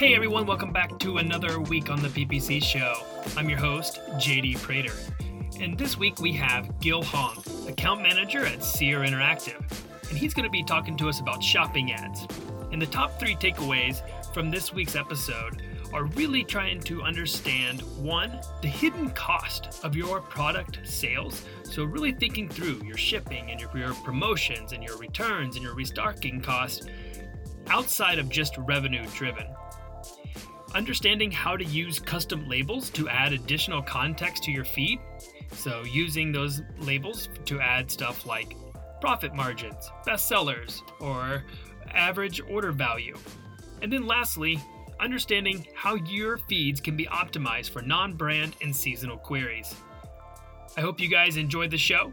Hey everyone, welcome back to another week on the PPC show. I'm your host, JD Prater. And this week we have Gil Hong, account manager at Seer Interactive. And he's going to be talking to us about shopping ads. And the top three takeaways from this week's episode are really trying to understand one, the hidden cost of your product sales. So, really thinking through your shipping and your, your promotions and your returns and your restocking costs outside of just revenue driven. Understanding how to use custom labels to add additional context to your feed. So, using those labels to add stuff like profit margins, bestsellers, or average order value. And then lastly, understanding how your feeds can be optimized for non brand and seasonal queries. I hope you guys enjoyed the show.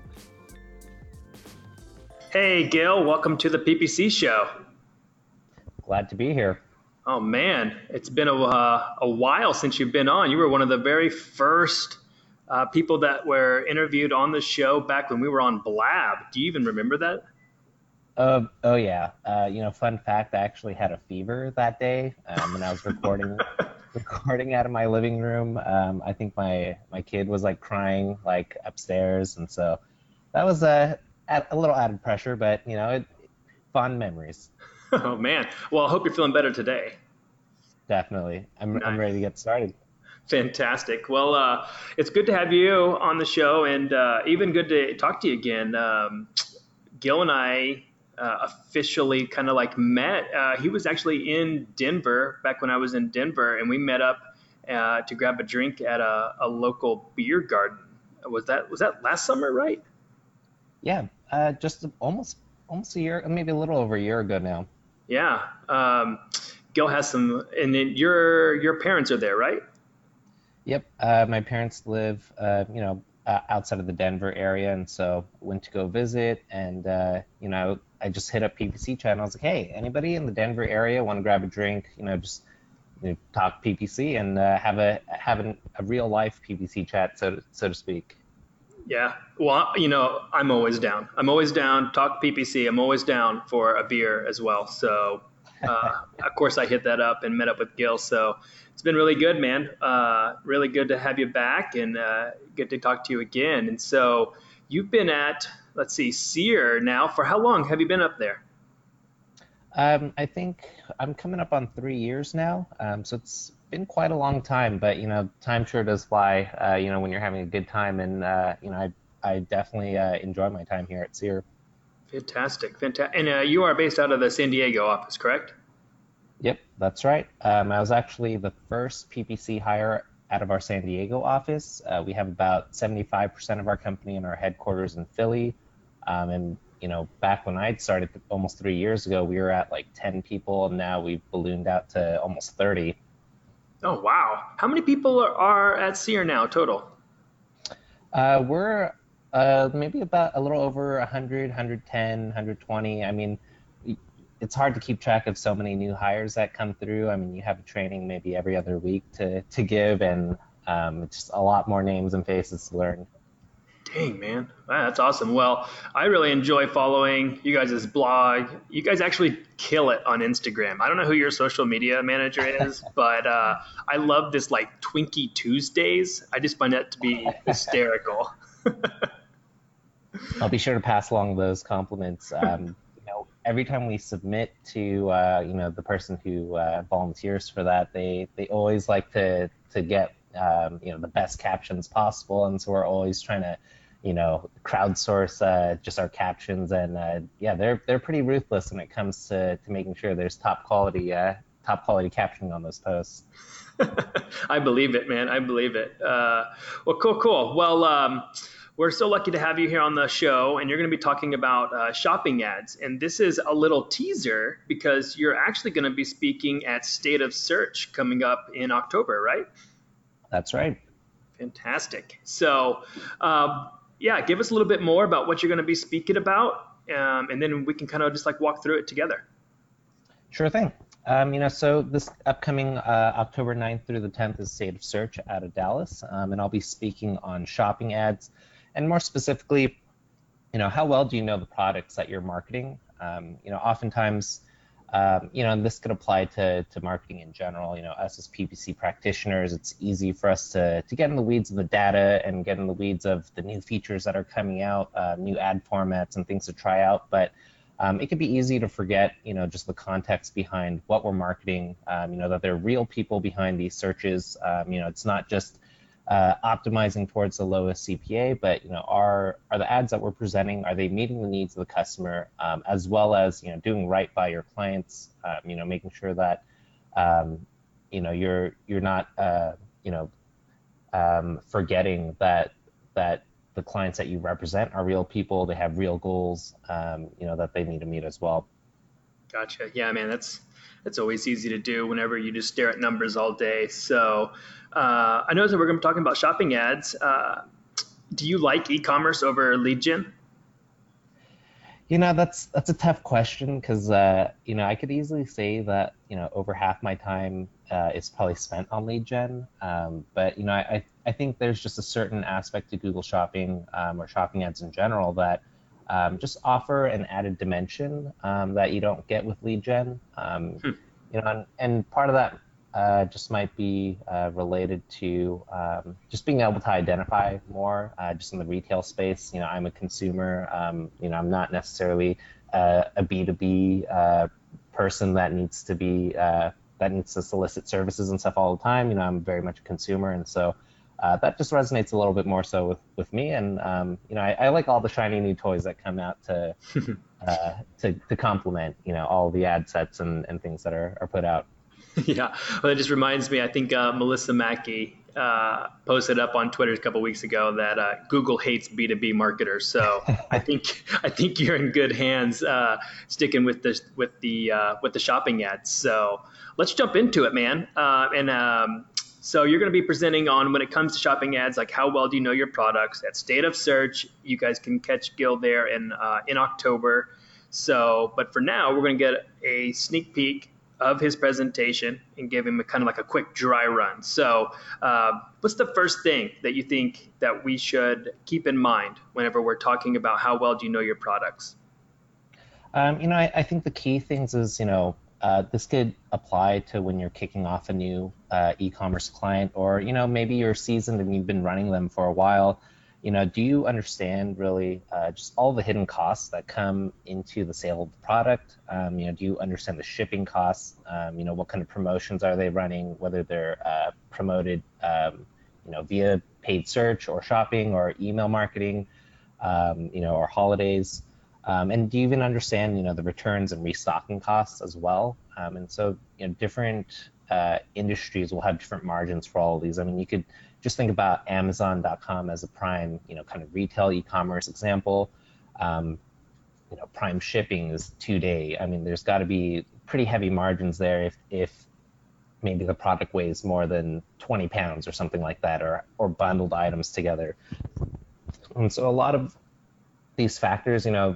Hey, Gil, welcome to the PPC show. Glad to be here. Oh, man, it's been a, uh, a while since you've been on. You were one of the very first uh, people that were interviewed on the show back when we were on Blab. Do you even remember that? Uh, oh yeah. Uh, you know, fun fact: I actually had a fever that day um, when I was recording recording out of my living room. Um, I think my my kid was like crying like upstairs, and so that was a a little added pressure, but you know, it, fond memories. Oh man. Well, I hope you're feeling better today. Definitely. I'm nice. I'm ready to get started. Fantastic. Well, uh, it's good to have you on the show, and uh, even good to talk to you again. Um, Gil and I uh, officially kind of like met. Uh, he was actually in Denver back when I was in Denver, and we met up uh, to grab a drink at a, a, local beer garden. Was that was that last summer, right? Yeah, uh, just almost almost a year, maybe a little over a year ago now. Yeah, um, Gil has some, and then your your parents are there, right? Yep, uh, my parents live, uh, you know, outside of the Denver area, and so went to go visit, and you know, I just hit up PPC chat and I was like, hey, anybody in the Denver area want to grab a drink? You know, just you know, talk PPC and uh, have a have an, a real life PPC chat, so to, so to speak. Yeah, well, you know, I'm always down. I'm always down. Talk PPC. I'm always down for a beer as well. So, uh, of course, I hit that up and met up with Gil. So it's been really good, man. Uh, really good to have you back and uh, good to talk to you again. And so you've been at let's see, Seer now. For how long have you been up there? Um, I think I'm coming up on three years now. Um, so it's been quite a long time, but you know, time sure does fly. Uh, you know, when you're having a good time, and uh, you know, I I definitely uh, enjoy my time here at Seer. Fantastic, fantastic. And uh, you are based out of the San Diego office, correct? Yep, that's right. Um, I was actually the first PPC hire out of our San Diego office. Uh, we have about 75% of our company in our headquarters in Philly. Um, and you know, back when I started almost three years ago, we were at like 10 people, and now we've ballooned out to almost 30. Oh wow! How many people are, at Seer now total? Uh, we're uh, maybe about a little over 100, 110, 120. I mean, it's hard to keep track of so many new hires that come through. I mean, you have a training maybe every other week to to give, and um, it's just a lot more names and faces to learn. Dang, man. Wow, that's awesome. Well, I really enjoy following you guys' blog. You guys actually kill it on Instagram. I don't know who your social media manager is, but uh, I love this like Twinkie Tuesdays. I just find that to be hysterical. I'll be sure to pass along those compliments. Um, you know, every time we submit to uh, you know the person who uh, volunteers for that, they they always like to to get um, you know the best captions possible, and so we're always trying to you know crowdsource uh, just our captions, and uh, yeah, they're they're pretty ruthless when it comes to, to making sure there's top quality uh, top quality captioning on those posts. I believe it, man. I believe it. Uh, well, cool, cool. Well. Um, we're so lucky to have you here on the show, and you're going to be talking about uh, shopping ads. And this is a little teaser because you're actually going to be speaking at State of Search coming up in October, right? That's right. Fantastic. So, um, yeah, give us a little bit more about what you're going to be speaking about, um, and then we can kind of just like walk through it together. Sure thing. Um, you know, so this upcoming uh, October 9th through the 10th is State of Search out of Dallas, um, and I'll be speaking on shopping ads, and more specifically, you know, how well do you know the products that you're marketing? Um, you know, oftentimes um, you know, and this could apply to, to marketing in general. You know, us as PPC practitioners, it's easy for us to, to get in the weeds of the data and get in the weeds of the new features that are coming out, uh, new ad formats and things to try out. But um, it could be easy to forget, you know, just the context behind what we're marketing. Um, you know, that there are real people behind these searches. Um, you know, it's not just uh, optimizing towards the lowest CPA, but you know, are are the ads that we're presenting are they meeting the needs of the customer um, as well as you know doing right by your clients? Um, you know, making sure that um, you know you're you're not uh, you know um, forgetting that that the clients that you represent are real people. They have real goals. Um, you know that they need to meet as well. Gotcha. Yeah, man, that's that's always easy to do whenever you just stare at numbers all day. So uh, I know that we're going to be talking about shopping ads. Uh, do you like e-commerce over lead gen? You know, that's that's a tough question because uh, you know I could easily say that you know over half my time uh, is probably spent on lead gen, um, but you know I I think there's just a certain aspect to Google Shopping um, or shopping ads in general that um, just offer an added dimension um, that you don't get with lead gen. Um, hmm. You know, and, and, part of that uh, just might be uh, related to um, just being able to identify more uh, just in the retail space. You know, I'm a consumer. Um, you know, I'm not necessarily uh, a B2B uh, person that needs to be uh, that needs to solicit services and stuff all the time. You know, I'm very much a consumer, and so uh, that just resonates a little bit more so with, with me. And um, you know, I, I, like all the shiny new toys that come out to uh, to, to complement you know all the ad sets and, and things that are, are put out. Yeah, well, it just reminds me. I think uh, Melissa Mackey uh, posted up on Twitter a couple weeks ago that uh, Google hates B two B marketers. So I think I think you're in good hands uh, sticking with the with the with the shopping ads. So let's jump into it, man. and um, so you're going to be presenting on when it comes to shopping ads, like how well do you know your products at State of Search. You guys can catch Gil there in uh, in October. So, but for now, we're going to get a sneak peek of his presentation and give him a kind of like a quick dry run. So, uh, what's the first thing that you think that we should keep in mind whenever we're talking about how well do you know your products? Um, you know, I, I, think the key things is you know uh, this could apply to when you're kicking off a new uh, e-commerce client, or you know maybe you're seasoned and you've been running them for a while. You know, do you understand really uh, just all the hidden costs that come into the sale of the product? Um, you know, do you understand the shipping costs? Um, you know, what kind of promotions are they running? Whether they're uh, promoted, um, you know, via paid search or shopping or email marketing, um, you know, or holidays. Um, and do you even understand, you know, the returns and restocking costs as well? Um, and so, you know, different uh, industries will have different margins for all of these. I mean, you could just think about Amazon.com as a prime, you know, kind of retail e-commerce example. Um, you know, prime shipping is two day. I mean, there's got to be pretty heavy margins there if if maybe the product weighs more than 20 pounds or something like that, or or bundled items together. And so a lot of these factors, you know,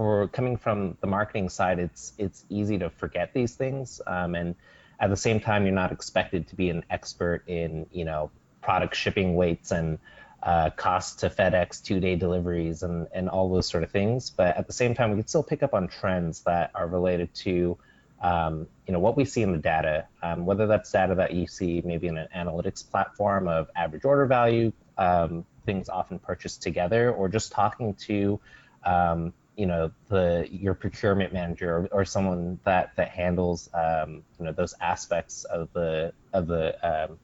for coming from the marketing side, it's it's easy to forget these things, um, and at the same time, you're not expected to be an expert in you know product shipping weights and uh, cost to FedEx two day deliveries and and all those sort of things. But at the same time, we can still pick up on trends that are related to um, you know what we see in the data, um, whether that's data that you see maybe in an analytics platform of average order value, um, things often purchased together, or just talking to um, you know the your procurement manager or, or someone that that handles um, you know those aspects of the of the um,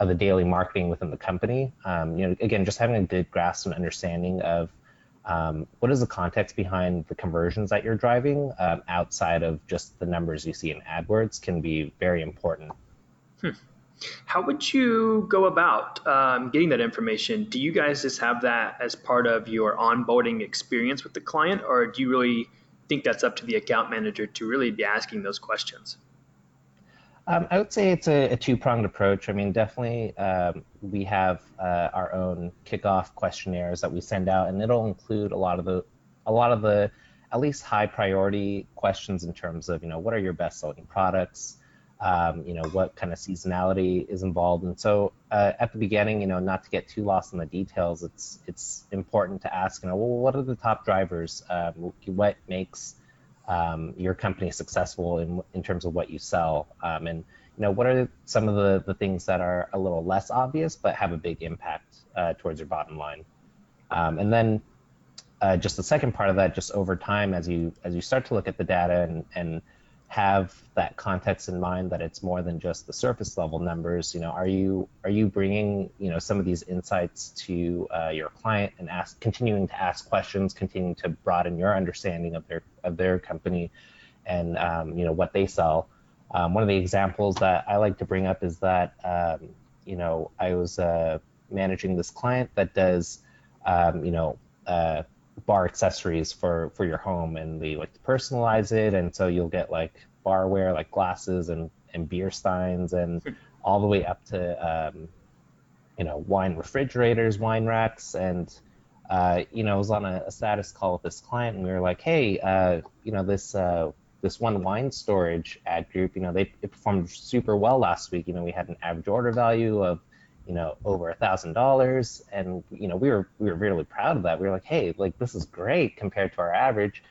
of the daily marketing within the company. Um, you know, again, just having a good grasp and understanding of um, what is the context behind the conversions that you're driving um, outside of just the numbers you see in AdWords can be very important. Hmm. How would you go about um, getting that information? Do you guys just have that as part of your onboarding experience with the client, or do you really think that's up to the account manager to really be asking those questions? Um, I would say it's a, a two-pronged approach. I mean, definitely um, we have uh, our own kickoff questionnaires that we send out, and it'll include a lot of the a lot of the at least high priority questions in terms of you know what are your best selling products um, you know, what kind of seasonality is involved. And so uh, at the beginning, you know, not to get too lost in the details, it's it's important to ask, you know, well, what are the top drivers? Um, what makes um, your company successful in in terms of what you sell, um, and you know what are some of the the things that are a little less obvious but have a big impact uh, towards your bottom line, um, and then. Uh, just the second part of that, just over time, as you as you start to look at the data and, and have that context in mind that it's more than just the surface level numbers you know are you are you bringing you know some of these insights to uh, your client and ask continuing to ask questions continuing to broaden your understanding of their of their company and um, you know what they sell? Um, one of the examples that i like to bring up is that um, you know i was uh, managing this client that does um, you know uh, bar accessories for for your home and they like to personalize it. And so you'll get like barware like glasses and and beer steins and all the way up to um, you know wine refrigerators wine racks. And uh, you know I was on a, a, status call with this client and we were like hey uh, you know this uh, this one wine storage ad group you know they it performed super well last week. You know we had an average order value of you know over a thousand dollars. And you know we were we were really proud of that. We were like hey like this is great compared to our average.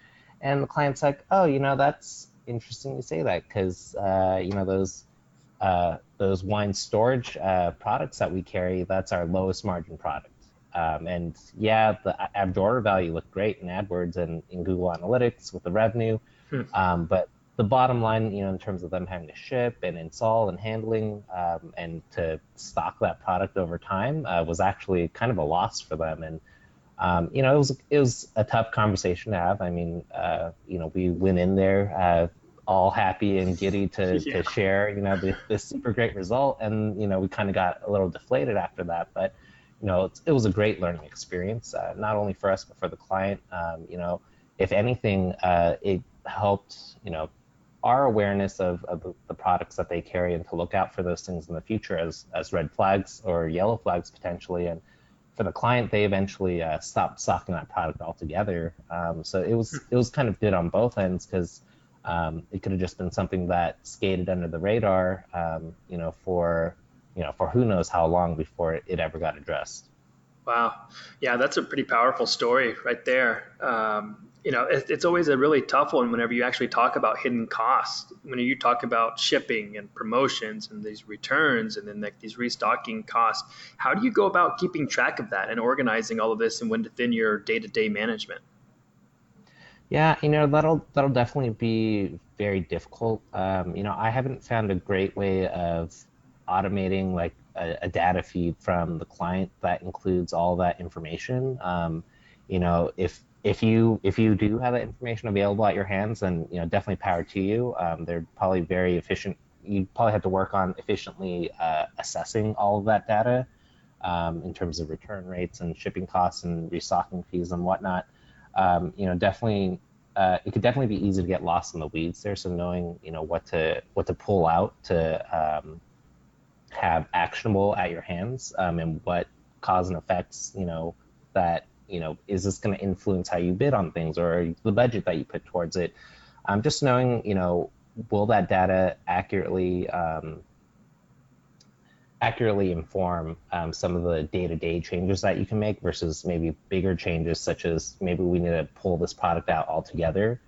And the client's like oh you know that's interesting you say that because uh, you know those uh, those wine storage uh, products that we carry that's our lowest margin product. Um, and yeah the average order value looked great in adwords and in google analytics with the revenue. Hmm. um, but the bottom line, you know, in terms of them having to ship and install and handling um, and to stock that product over time uh, was actually kind of a loss for them. And um, you know, it was it was a tough conversation to have. I mean, uh, you know, we went in there uh, all happy and giddy to, yeah. to share, you know, the, this super great result, and you know, we kind of got a little deflated after that, but. You know, it was a great learning experience, uh, not only for us but for the client. Um, you know, if anything, uh, it helped you know our awareness of, of the, products that they carry and to look out for those things in the future as, as red flags or yellow flags potentially. And for the client, they eventually uh, stopped stocking that product altogether. Um, so it was it was kind of good on both ends because um, it could have just been something that skated under the radar, um, you know, for you know for who knows how long before it, it ever got addressed. Wow, yeah, that's a pretty powerful story right there. Um, you know, it, it's always a really tough one whenever you actually talk about hidden costs. When you talk about shipping and promotions and these returns and then like these restocking costs, how do you go about keeping track of that and organizing all of this and within your day-to-day management? Yeah, you know that'll that'll definitely be very difficult. Um, you know, I haven't found a great way of automating like a, a data feed from the client that includes all that information. Um, you know, if if you if you do have that information available at your hands, then you know definitely power to you. Um, they're probably very efficient. You probably have to work on efficiently uh, assessing all of that data um, in terms of return rates and shipping costs and restocking fees and whatnot. Um, you know, definitely uh, it could definitely be easy to get lost in the weeds there. So knowing you know what to what to pull out to um, have actionable at your hands um, and what cause and effects you know that you know, is this going to influence how you bid on things or the budget that you put towards it? Um, just knowing, you know, will that data accurately um, accurately inform um, some of the day-to-day changes that you can make versus maybe bigger changes such as maybe we need to pull this product out altogether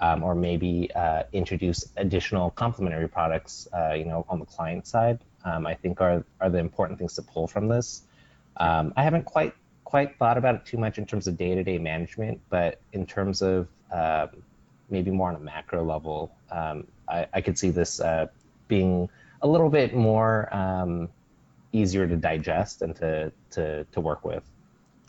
um, or maybe uh, introduce additional complementary products uh, you know on the client side um, i think are, are the important things to pull from this um, i haven't quite quite thought about it too much in terms of day-to-day management, but in terms of um, maybe more on a macro level, um, I, I, could see this uh, being a little bit more um, easier to digest and to, to, to work with.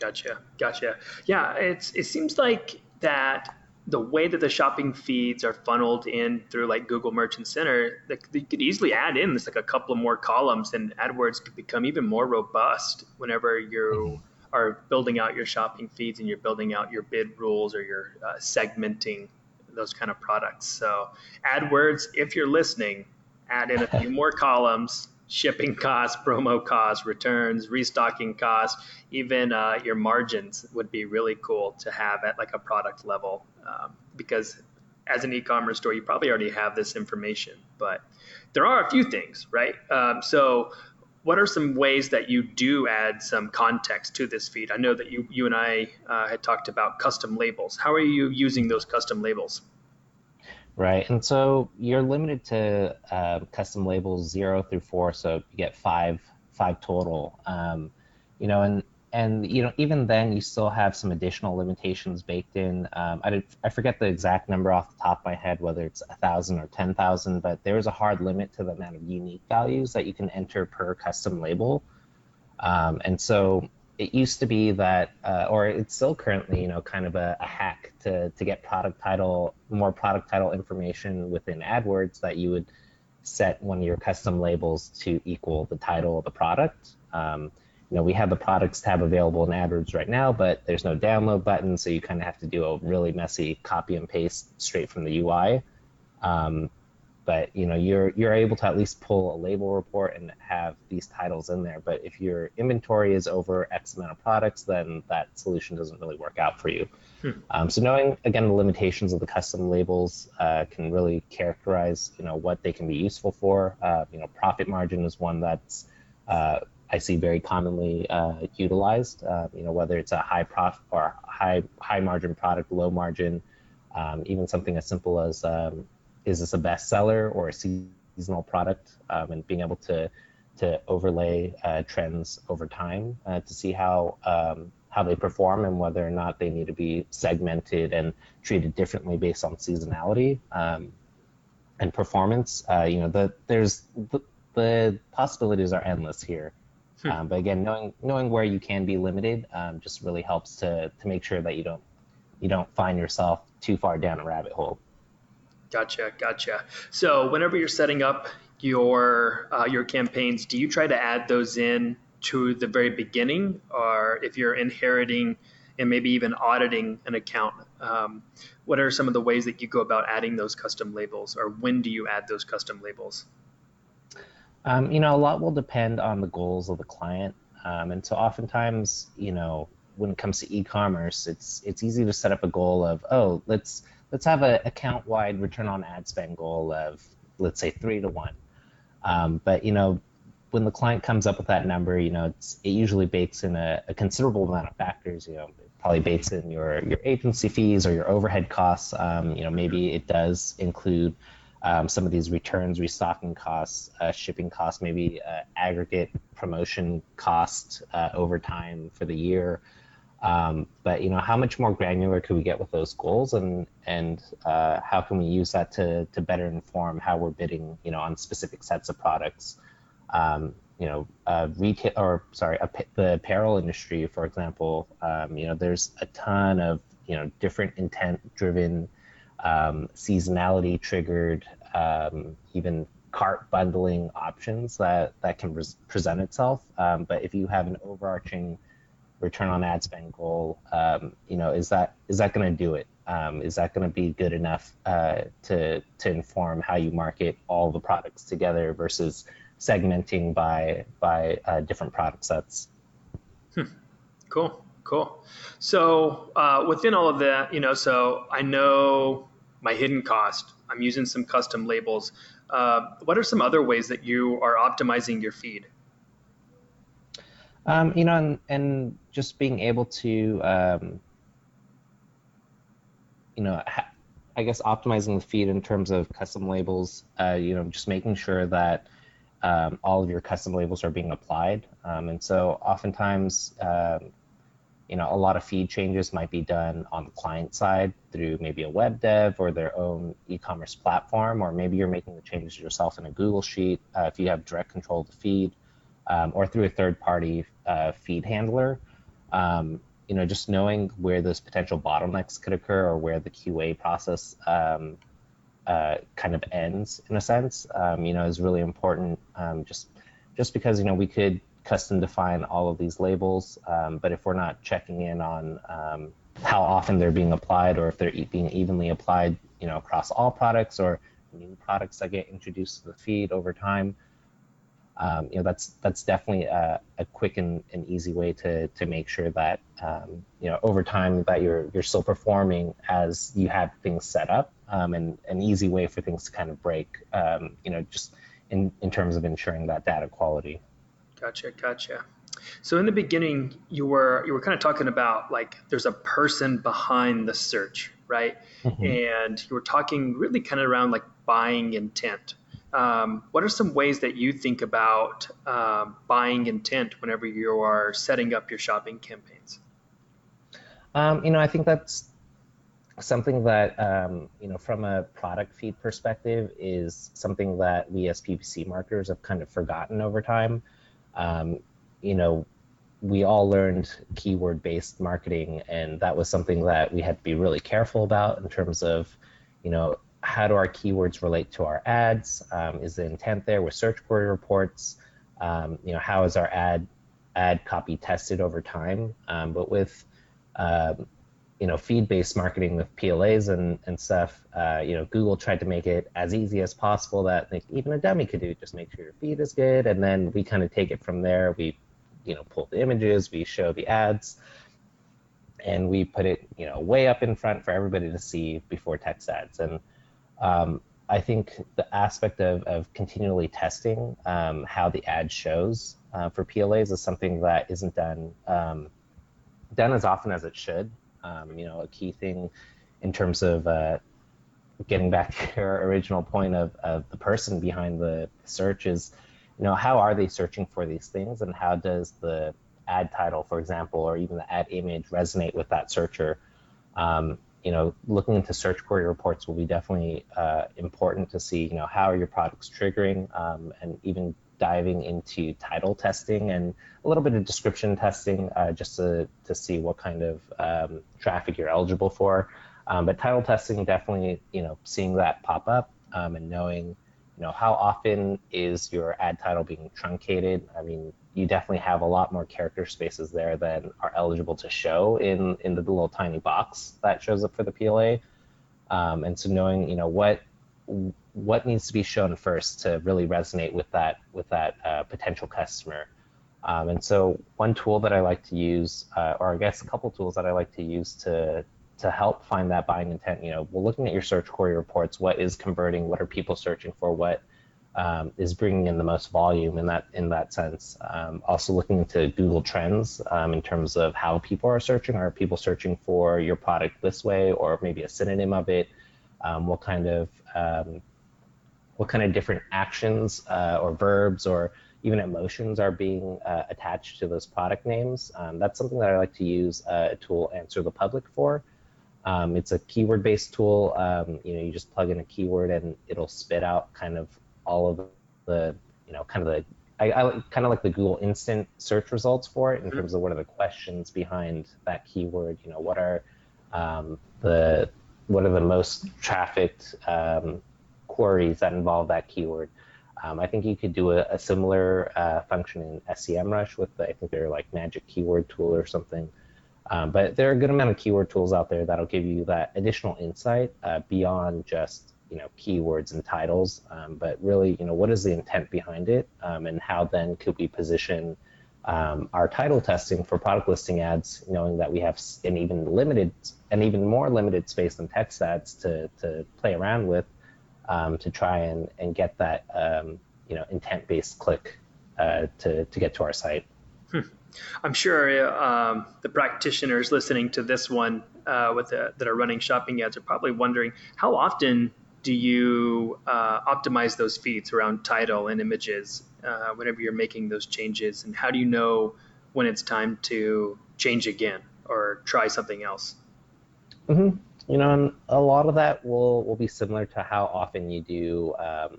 Gotcha, gotcha. Yeah, it's it seems like that the way that the shopping feeds are funneled in through like Google Merchant Center, like you could easily add in this like a couple of more columns, and AdWords could become even more robust whenever you mm-hmm are building out your shopping feeds and you're building out your bid rules or you're uh, segmenting those kind of products. So, AdWords, if you're listening, add in a few more columns shipping costs, promo costs, returns, restocking costs, even uh, your margins would be really cool to have at like a product level um, because as an e-commerce store, you probably already have this information, but there are a few things, right? Um, so what are some ways that you do add some context to this feed? I know that you you and I uh, had talked about custom labels. How are you using those custom labels? Right, and so you're limited to uh, custom labels zero through four, so you get five five total. Um, you know, and and you know even then you still have some additional limitations baked in. Um, I did, I forget the exact number off the top of my head whether it's a thousand or ten thousand, but there is a hard limit to the amount of unique values that you can enter per custom label. Um, and so it used to be that, uh, or it's still currently, you know, kind of a, a, hack to, to get product title, more product title information within AdWords that you would set one of your custom labels to equal the title of the product. Um, you know, we have the products tab available in AdWords right now, but there's no download button, so you kind of have to do a really messy copy and paste straight from the UI. Um, but you know you're you're able to at least pull a label report and have these titles in there but if your inventory is over x amount of products then that solution doesn't really work out for you hmm. um, so knowing again the limitations of the custom labels uh, can really characterize you know what they can be useful for uh, you know profit margin is one that's uh, I see very commonly uh, utilized uh, you know whether it's a high prof or high high margin product low margin um, even something as simple as um, is this a bestseller or a seasonal product, um, and being able to to overlay uh, trends over time uh, to see how um, how they perform and whether or not they need to be segmented and treated differently based on seasonality um, and performance. Uh, you know, the, there's the, the, possibilities are endless here. Hmm. Um, but again, knowing knowing where you can be limited um, just really helps to to make sure that you don't you don't find yourself too far down a rabbit hole. Gotcha, gotcha. So whenever you're setting up your uh, your campaigns, do you try to add those in to the very beginning, or if you're inheriting and maybe even auditing an account, um, what are some of the ways that you go about adding those custom labels, or when do you add those custom labels? Um, you know, a lot will depend on the goals of the client, um, and so oftentimes, you know, when it comes to e-commerce, it's it's easy to set up a goal of oh, let's let's have an account wide return on ad spend goal of let's say three to one. Um, but you know, when the client comes up with that number, you know, it's it usually bakes in a, a, considerable amount of factors. You know, probably bakes in your your agency fees or your overhead costs. Um, you know, maybe it does include um, some of these returns, restocking costs, uh, shipping costs, maybe uh, aggregate promotion cost uh, over time for the year. Um, but you know, how much more granular could we get with those goals, and and uh, how can we use that to to better inform how we're bidding, you know, on specific sets of products? Um, you know, uh, retail or sorry, the apparel industry, for example. Um, you know, there's a ton of you know different intent-driven, um, seasonality-triggered, um, even cart bundling options that that can res- present itself. Um, but if you have an overarching return on ad spend goal, um, you know, is that is that going to do it? Um, is that going to be good enough uh, to to inform how you market all the products together versus segmenting by by uh, different product sets? Hmm. Cool, cool. So uh, within all of that, you know, so I know my hidden cost. I'm using some custom labels. Uh, what are some other ways that you are optimizing your feed? Um, you know, and, and, just being able to, um, you know, ha- I guess optimizing the feed in terms of custom labels, uh, you know, just making sure that um, all of your custom labels are being applied. Um, and so oftentimes, um, you know, a lot of feed changes might be done on the client side through maybe a web dev or their own e-commerce platform, or maybe you're making the changes yourself in a Google Sheet uh, if you have direct control of the feed um, or through a third party uh, feed handler. Um, you know, just knowing where those potential bottlenecks could occur or where the QA process um, uh, kind of ends in a sense, um, you know, is really important. Um, just just because you know we could custom define all of these labels, um, but if we're not checking in on how often they're being applied or if they're being evenly applied, you know, across all products or new products that get introduced to the feed over time, um, you know that's that's definitely a, a quick and, and, easy way to to make sure that um, you know over time that you're you're still performing as you have things set up um, and an easy way for things to kind of break um, you know just in in terms of ensuring that data quality gotcha gotcha So in the beginning, you were you were kind of talking about like there's a person behind the search, right? Mm-hmm. And you were talking really kind of around like buying intent. Um, what are some ways that you think about uh, buying intent whenever you are setting up your shopping campaigns? Um, you know, I think that's something that um, you know from a product feed perspective is something that we as PPC marketers have kind of forgotten over time. Um, you know, we all learned keyword based marketing, and that was something that we had to be really careful about in terms of, you know, how do our keywords relate to our ads? Um, is the intent there with search query reports? Um, you know, how is our ad ad copy tested over time? Um, but with um, you know feed-based marketing with PLAs and and stuff. Uh, you know, Google tried to make it as easy as possible that like, even a dummy could do. Just make sure your feed is good, and then we kind of take it from there. We you know pull the images, we show the ads, and we put it you know way up in front for everybody to see before text ads. And um, I think the aspect of, of continually testing um, how the ad shows uh, for PLAs is something that isn't done um, done as often as it should. Um, you know, a key thing in terms of uh, getting back to your original point of, of the person behind the search is, you know, how are they searching for these things and how does the ad title, for example, or even the ad image resonate with that searcher? Um, you know, looking into search query reports will be definitely uh, important to see, you know, how are your products triggering um, and even diving into title testing and a little bit of description testing uh, just to, to see what kind of um, traffic you're eligible for. Um, but title testing, definitely, you know, seeing that pop up um, and knowing, you know, how often is your ad title being truncated. I mean, you definitely have a lot more character spaces there than are eligible to show in, in the little tiny box that shows up for the PLA. Um, and so knowing, you know, what what needs to be shown first to really resonate with that with that uh, potential customer. Um, and so one tool that I like to use, uh, or I guess a couple tools that I like to use to to help find that buying intent. You know, well, looking at your search query reports, what is converting? What are people searching for? What um, is bringing in the most volume in that in that sense. Um, also looking into Google Trends um, in terms of how people are searching. Are people searching for your product this way, or maybe a synonym of it? Um, what kind of um, what kind of different actions uh, or verbs or even emotions are being uh, attached to those product names. Um, that's something that I like to use uh, a tool Answer the Public for. Um, it's a keyword-based tool. Um, you know, you just plug in a keyword and it'll spit out kind of all of the, you know, kind of the, I, I kind of like the Google Instant search results for it in mm-hmm. terms of what are the questions behind that keyword. You know, what are um, the what are the most trafficked um, queries that involve that keyword. Um, I think you could do a, a similar uh, function in SEMrush with, the, I think they're like Magic Keyword Tool or something. Um, but there are a good amount of keyword tools out there that'll give you that additional insight uh, beyond just you know keywords and titles, um, but really you know what is the intent behind it, um, and how then could we position um, our title testing for product listing ads, knowing that we have an even limited, an even more limited space than text ads to to play around with, um, to try and, and get that um, you know intent based click uh, to to get to our site. Hmm. I'm sure um, the practitioners listening to this one uh, with the, that are running shopping ads are probably wondering how often do you uh, optimize those feeds around title and images uh, whenever you're making those changes, and how do you know when it's time to change again or try something else? Mm-hmm you know, and a lot of that will will be similar to how often you do um,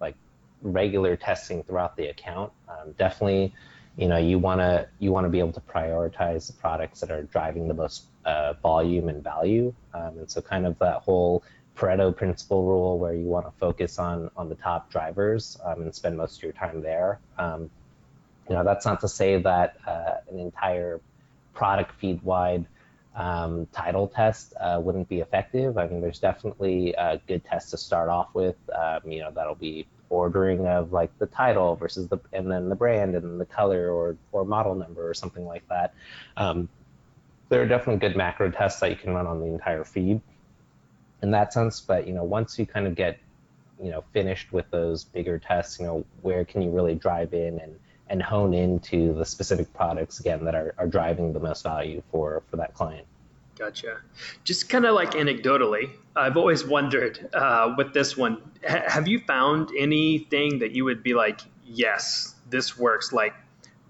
like regular testing throughout the account. Um, definitely, you know, you want to you want to be able to prioritize the products that are driving the most uh, volume and value. Um, and so, kind of that whole Pareto principle rule, where you want to focus on on the top drivers um, and spend most of your time there. Um, you know, that's not to say that uh, an entire product feed wide um, title test uh, wouldn't be effective. I mean, there's definitely a good test to start off with. Um, you know, that'll be ordering of like the title versus the and then the brand and the color or or model number or something like that. Um, there are definitely good macro tests that you can run on the entire feed in that sense. But you know, once you kind of get you know finished with those bigger tests, you know, where can you really drive in and and hone into the specific products again that are, are driving the most value for for that client. Gotcha. Just kind of like anecdotally, I've always wondered uh, with this one, ha- have you found anything that you would be like, yes, this works, like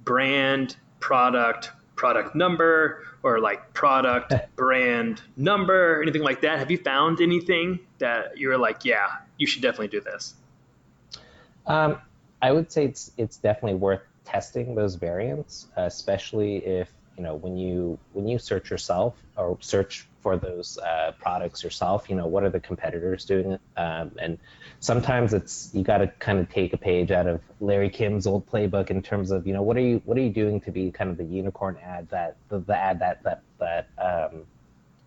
brand, product, product number, or like product, brand, number, anything like that? Have you found anything that you're like, yeah, you should definitely do this? Um, I would say it's it's definitely worth testing those variants, especially if you know when you when you search yourself or search for those uh, products yourself you know what are the competitors doing um, and sometimes it's you got to kind of take a page out of larry kim's old playbook in terms of you know what are you what are you doing to be kind of the unicorn ad that the, the ad that that that um,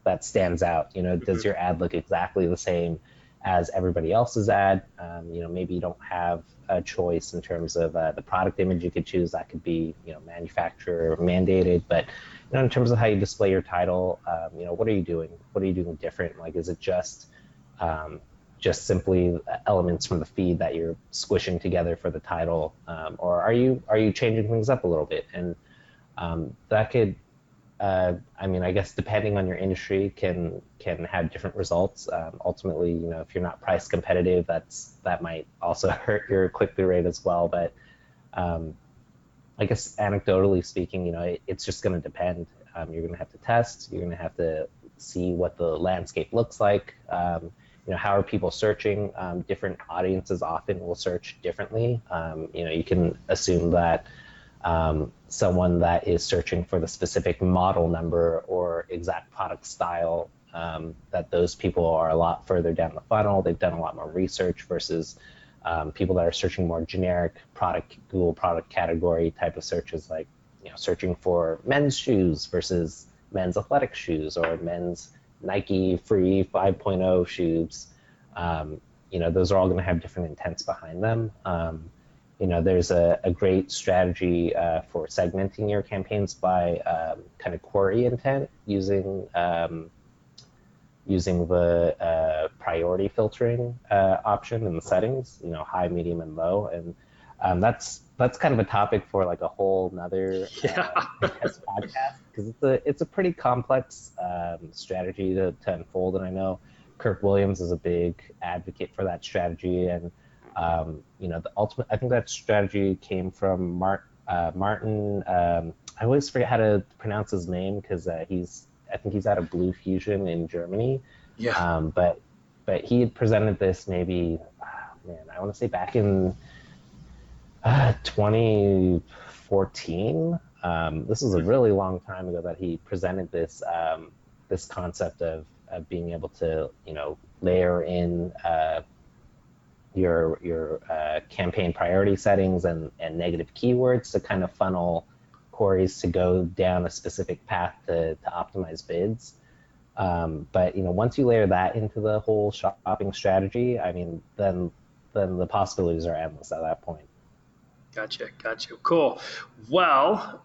that stands out you know does mm-hmm. your ad look exactly the same as everybody else's ad. Um, you know, maybe you don't have a choice in terms of uh, the product image you could choose. That could be, you know, manufacturer mandated. But know, in terms of how you display your title, um, you know, what are you doing? What are you doing different? Like, is it just um, just simply elements from the feed that you're squishing together for the title, um, or are you are you changing things up a little bit? And um, that could uh, I mean, I guess depending on your industry, can can have different results. Um, ultimately, you know, if you're not price competitive, that's that might also hurt your click through rate as well. But um, I guess anecdotally speaking, you know, it, it's just going to depend. Um, you're going to have to test. You're going to have to see what the landscape looks like. Um, you know, how are people searching? Um, different audiences often will search differently. Um, you know, you can assume that um, someone that is searching for the specific model number or exact product style, um, that those people are a lot further down the funnel. They've done a lot more research versus um, people that are searching more generic product, Google product category type of searches, like you know, searching for men's shoes versus men's athletic shoes or men's Nike Free 5.0 shoes. Um, you know, those are all going to have different intents behind them. Um, you know, there's a, a great strategy uh, for segmenting your campaigns by um, kind of query intent using um, using the uh, priority filtering uh, option in the settings. You know, high, medium, and low, and um, that's that's kind of a topic for like a whole another uh, podcast because it's a it's a pretty complex um, strategy to, to unfold, and I know Kirk Williams is a big advocate for that strategy and um, you know, the ultimate. I think that strategy came from Mark, uh, Martin. Um, I always forget how to pronounce his name because uh, he's. I think he's out of Bloofusion in Germany. Yeah. Um, but but he had presented this maybe, oh, man, I want to say back in uh, 2014. Um, this was a really long time ago that he presented this um, this concept of, of being able to you know layer in uh, your your uh, campaign priority settings and, and negative keywords to kind of funnel queries to go down a specific path to, to optimize bids. Um, but you know, once you layer that into the whole shopping strategy, I mean, then then the possibilities are endless at that point. Gotcha, gotcha. Cool. Well,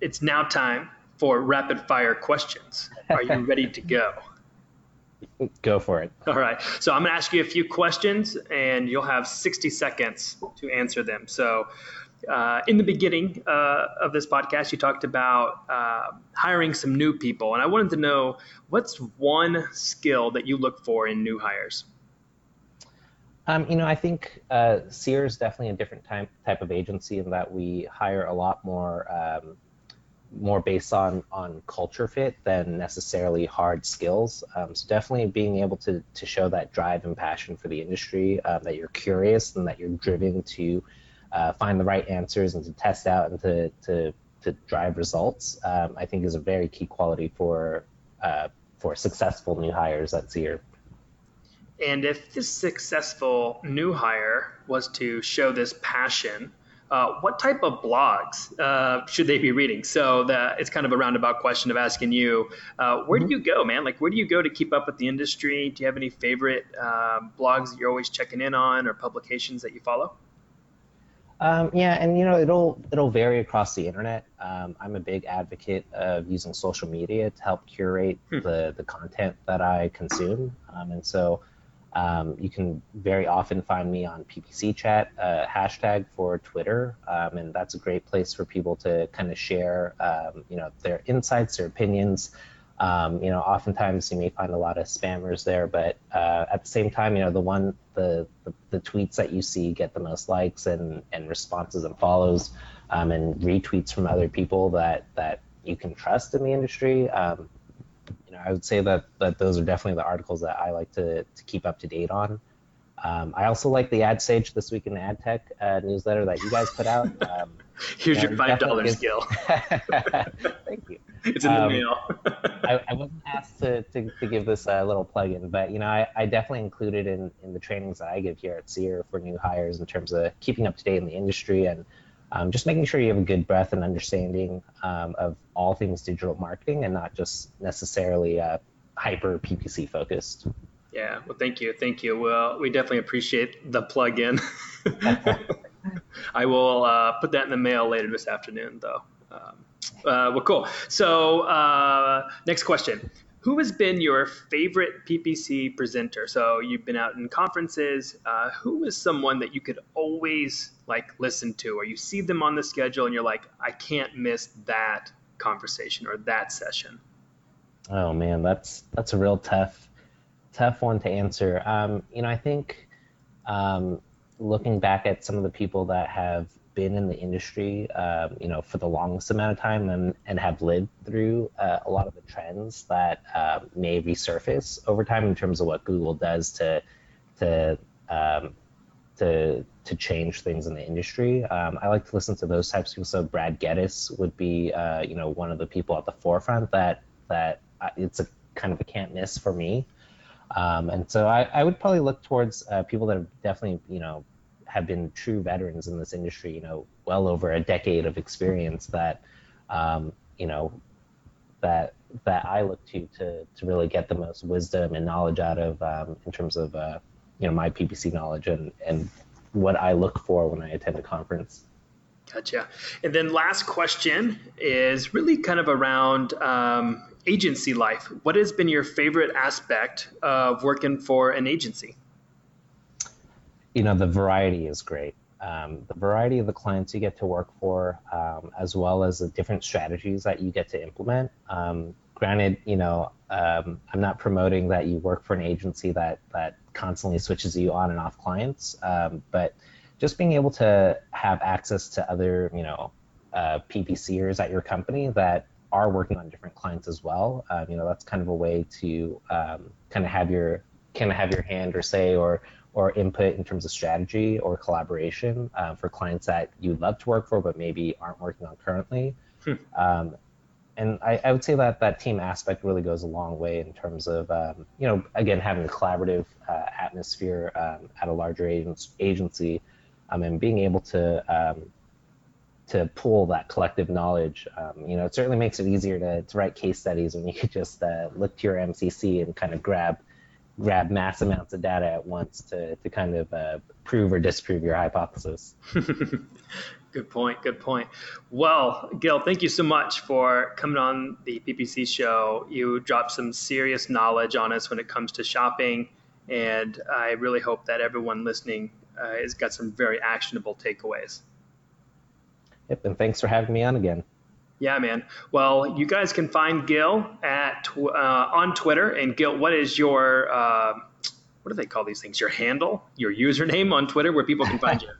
it's now time for rapid fire questions. Are you ready to go? Go for it. All right. So I'm going to ask you a few questions, and you'll have 60 seconds to answer them. So, uh, in the beginning uh, of this podcast, you talked about uh, hiring some new people, and I wanted to know what's one skill that you look for in new hires. Um, you know, I think uh, is definitely a different type type of agency in that we hire a lot more um, more based on on culture fit than necessarily hard skills. Um, so definitely being able to to show that drive and passion for the industry, uh, that you're curious and that you're driven to uh, find the right answers and to test out and to to to drive results. Um, I think is a very key quality for uh, for successful new hires at Seer. And if this successful new hire was to show this passion uh, what type of blogs uh, should they be reading? So that it's kind of a roundabout question of asking you, uh, where mm-hmm. do you go, man? Like, where do you go to keep up with the industry? Do you have any favorite um, blogs that you're always checking in on, or publications that you follow? Um, yeah, and you know it'll it'll vary across the internet. Um, I'm a big advocate of using social media to help curate hmm. the the content that I consume, um, and so Um, you can very often find me on PPC Chat uh, hashtag for Twitter, um, and that's a great place for people to kind of share, um, you know, their insights, their opinions. Um, you know, oftentimes you may find a lot of spammers there, but uh, at the same time, you know, the one the, the, the tweets that you see get the most likes and and responses and follows, um, and retweets from other people that that you can trust in the industry. Um, you know, I would say that that those are definitely the articles that I like to to keep up to date on. Um, I also like the AdStage this week in Ad Tech uh, newsletter that you guys put out. Um, Here's your five dollars, Gil. Thank you. It's in the um, mail. I, I, wasn't asked to, to, to give this a little plug-in, but you know, I, I definitely included in, in the trainings that I give here at SEER for new hires in terms of keeping up to date in the industry and um, just making sure you have a good breadth and understanding um, of all things digital marketing and not just necessarily uh, hyper PPC focused. Yeah, well, thank you, thank you. Well, we definitely appreciate the plug-in. I will uh, put that in the mail later this afternoon, though. Um, uh, well, cool. So, uh, next question. Who has been your favorite PPC presenter? So you've been out in conferences. Uh, who is someone that you could always like listen to, or you see them on the schedule and you're like, I can't miss that conversation or that session? Oh man, that's that's a real tough tough one to answer. Um, you know, I think um, looking back at some of the people that have been in the industry, um, you know, for the longest amount of time and, and have lived through uh, a lot of the trends that uh, may resurface over time in terms of what Google does to to um, to to change things in the industry. Um, I like to listen to those types of people. So Brad Geddes would be, uh, you know, one of the people at the forefront that that it's a kind of a can't miss for me. Um, and so I, I, would probably look towards uh, people that have definitely, you know, have been true veterans in this industry, you know, well over a decade of experience that, um, you know, that that I look to to to really get the most wisdom and knowledge out of um, in terms of uh, you know my PPC knowledge and and what I look for when I attend a conference. Gotcha. And then last question is really kind of around um, agency life. What has been your favorite aspect of working for an agency? You know, the variety is great. Um, the variety of the clients you get to work for, um, as well as the different strategies that you get to implement. Um, granted, you know, um, I'm not promoting that you work for an agency that that constantly switches you on and off clients, um, but just being able to have access to other, you know, uh, PPCers at your company that are working on different clients as well. Um, you know, that's kind of a way to kind of have your kind of have your hand or say or or input in terms of strategy or collaboration uh, for clients that you'd love to work for but maybe aren't working on currently. Hmm. Um, and I, I, would say that that team aspect really goes a long way in terms of um, you know again having a collaborative uh, atmosphere um, at a larger agency um, and being able to um, to pull that collective knowledge. Um, you know, it certainly makes it easier to, to write case studies when you could just uh, look to your MCC and kind of grab grab mass amounts of data at once to, to kind of uh, prove or disprove your hypothesis. good point. Good point. Well, Gil, thank you so much for coming on the PPC show. You dropped some serious knowledge on us when it comes to shopping, and I really hope that everyone listening uh, has got some very actionable takeaways. Yep, and thanks for having me on again. Yeah, man. Well, you guys can find Gil at uh, on Twitter. And Gil, what is your uh, what do they call these things? Your handle, your username on Twitter, where people can find you.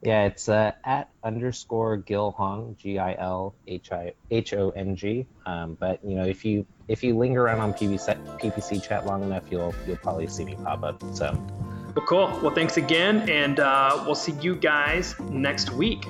Yeah, it's uh, at underscore Gil Hong, G I L H I H O N G. Um, but you know, if you if you linger around on PPC, PPC chat long enough, you'll you'll probably see me pop up. So. Well, cool. Well, thanks again, and uh, we'll see you guys next week.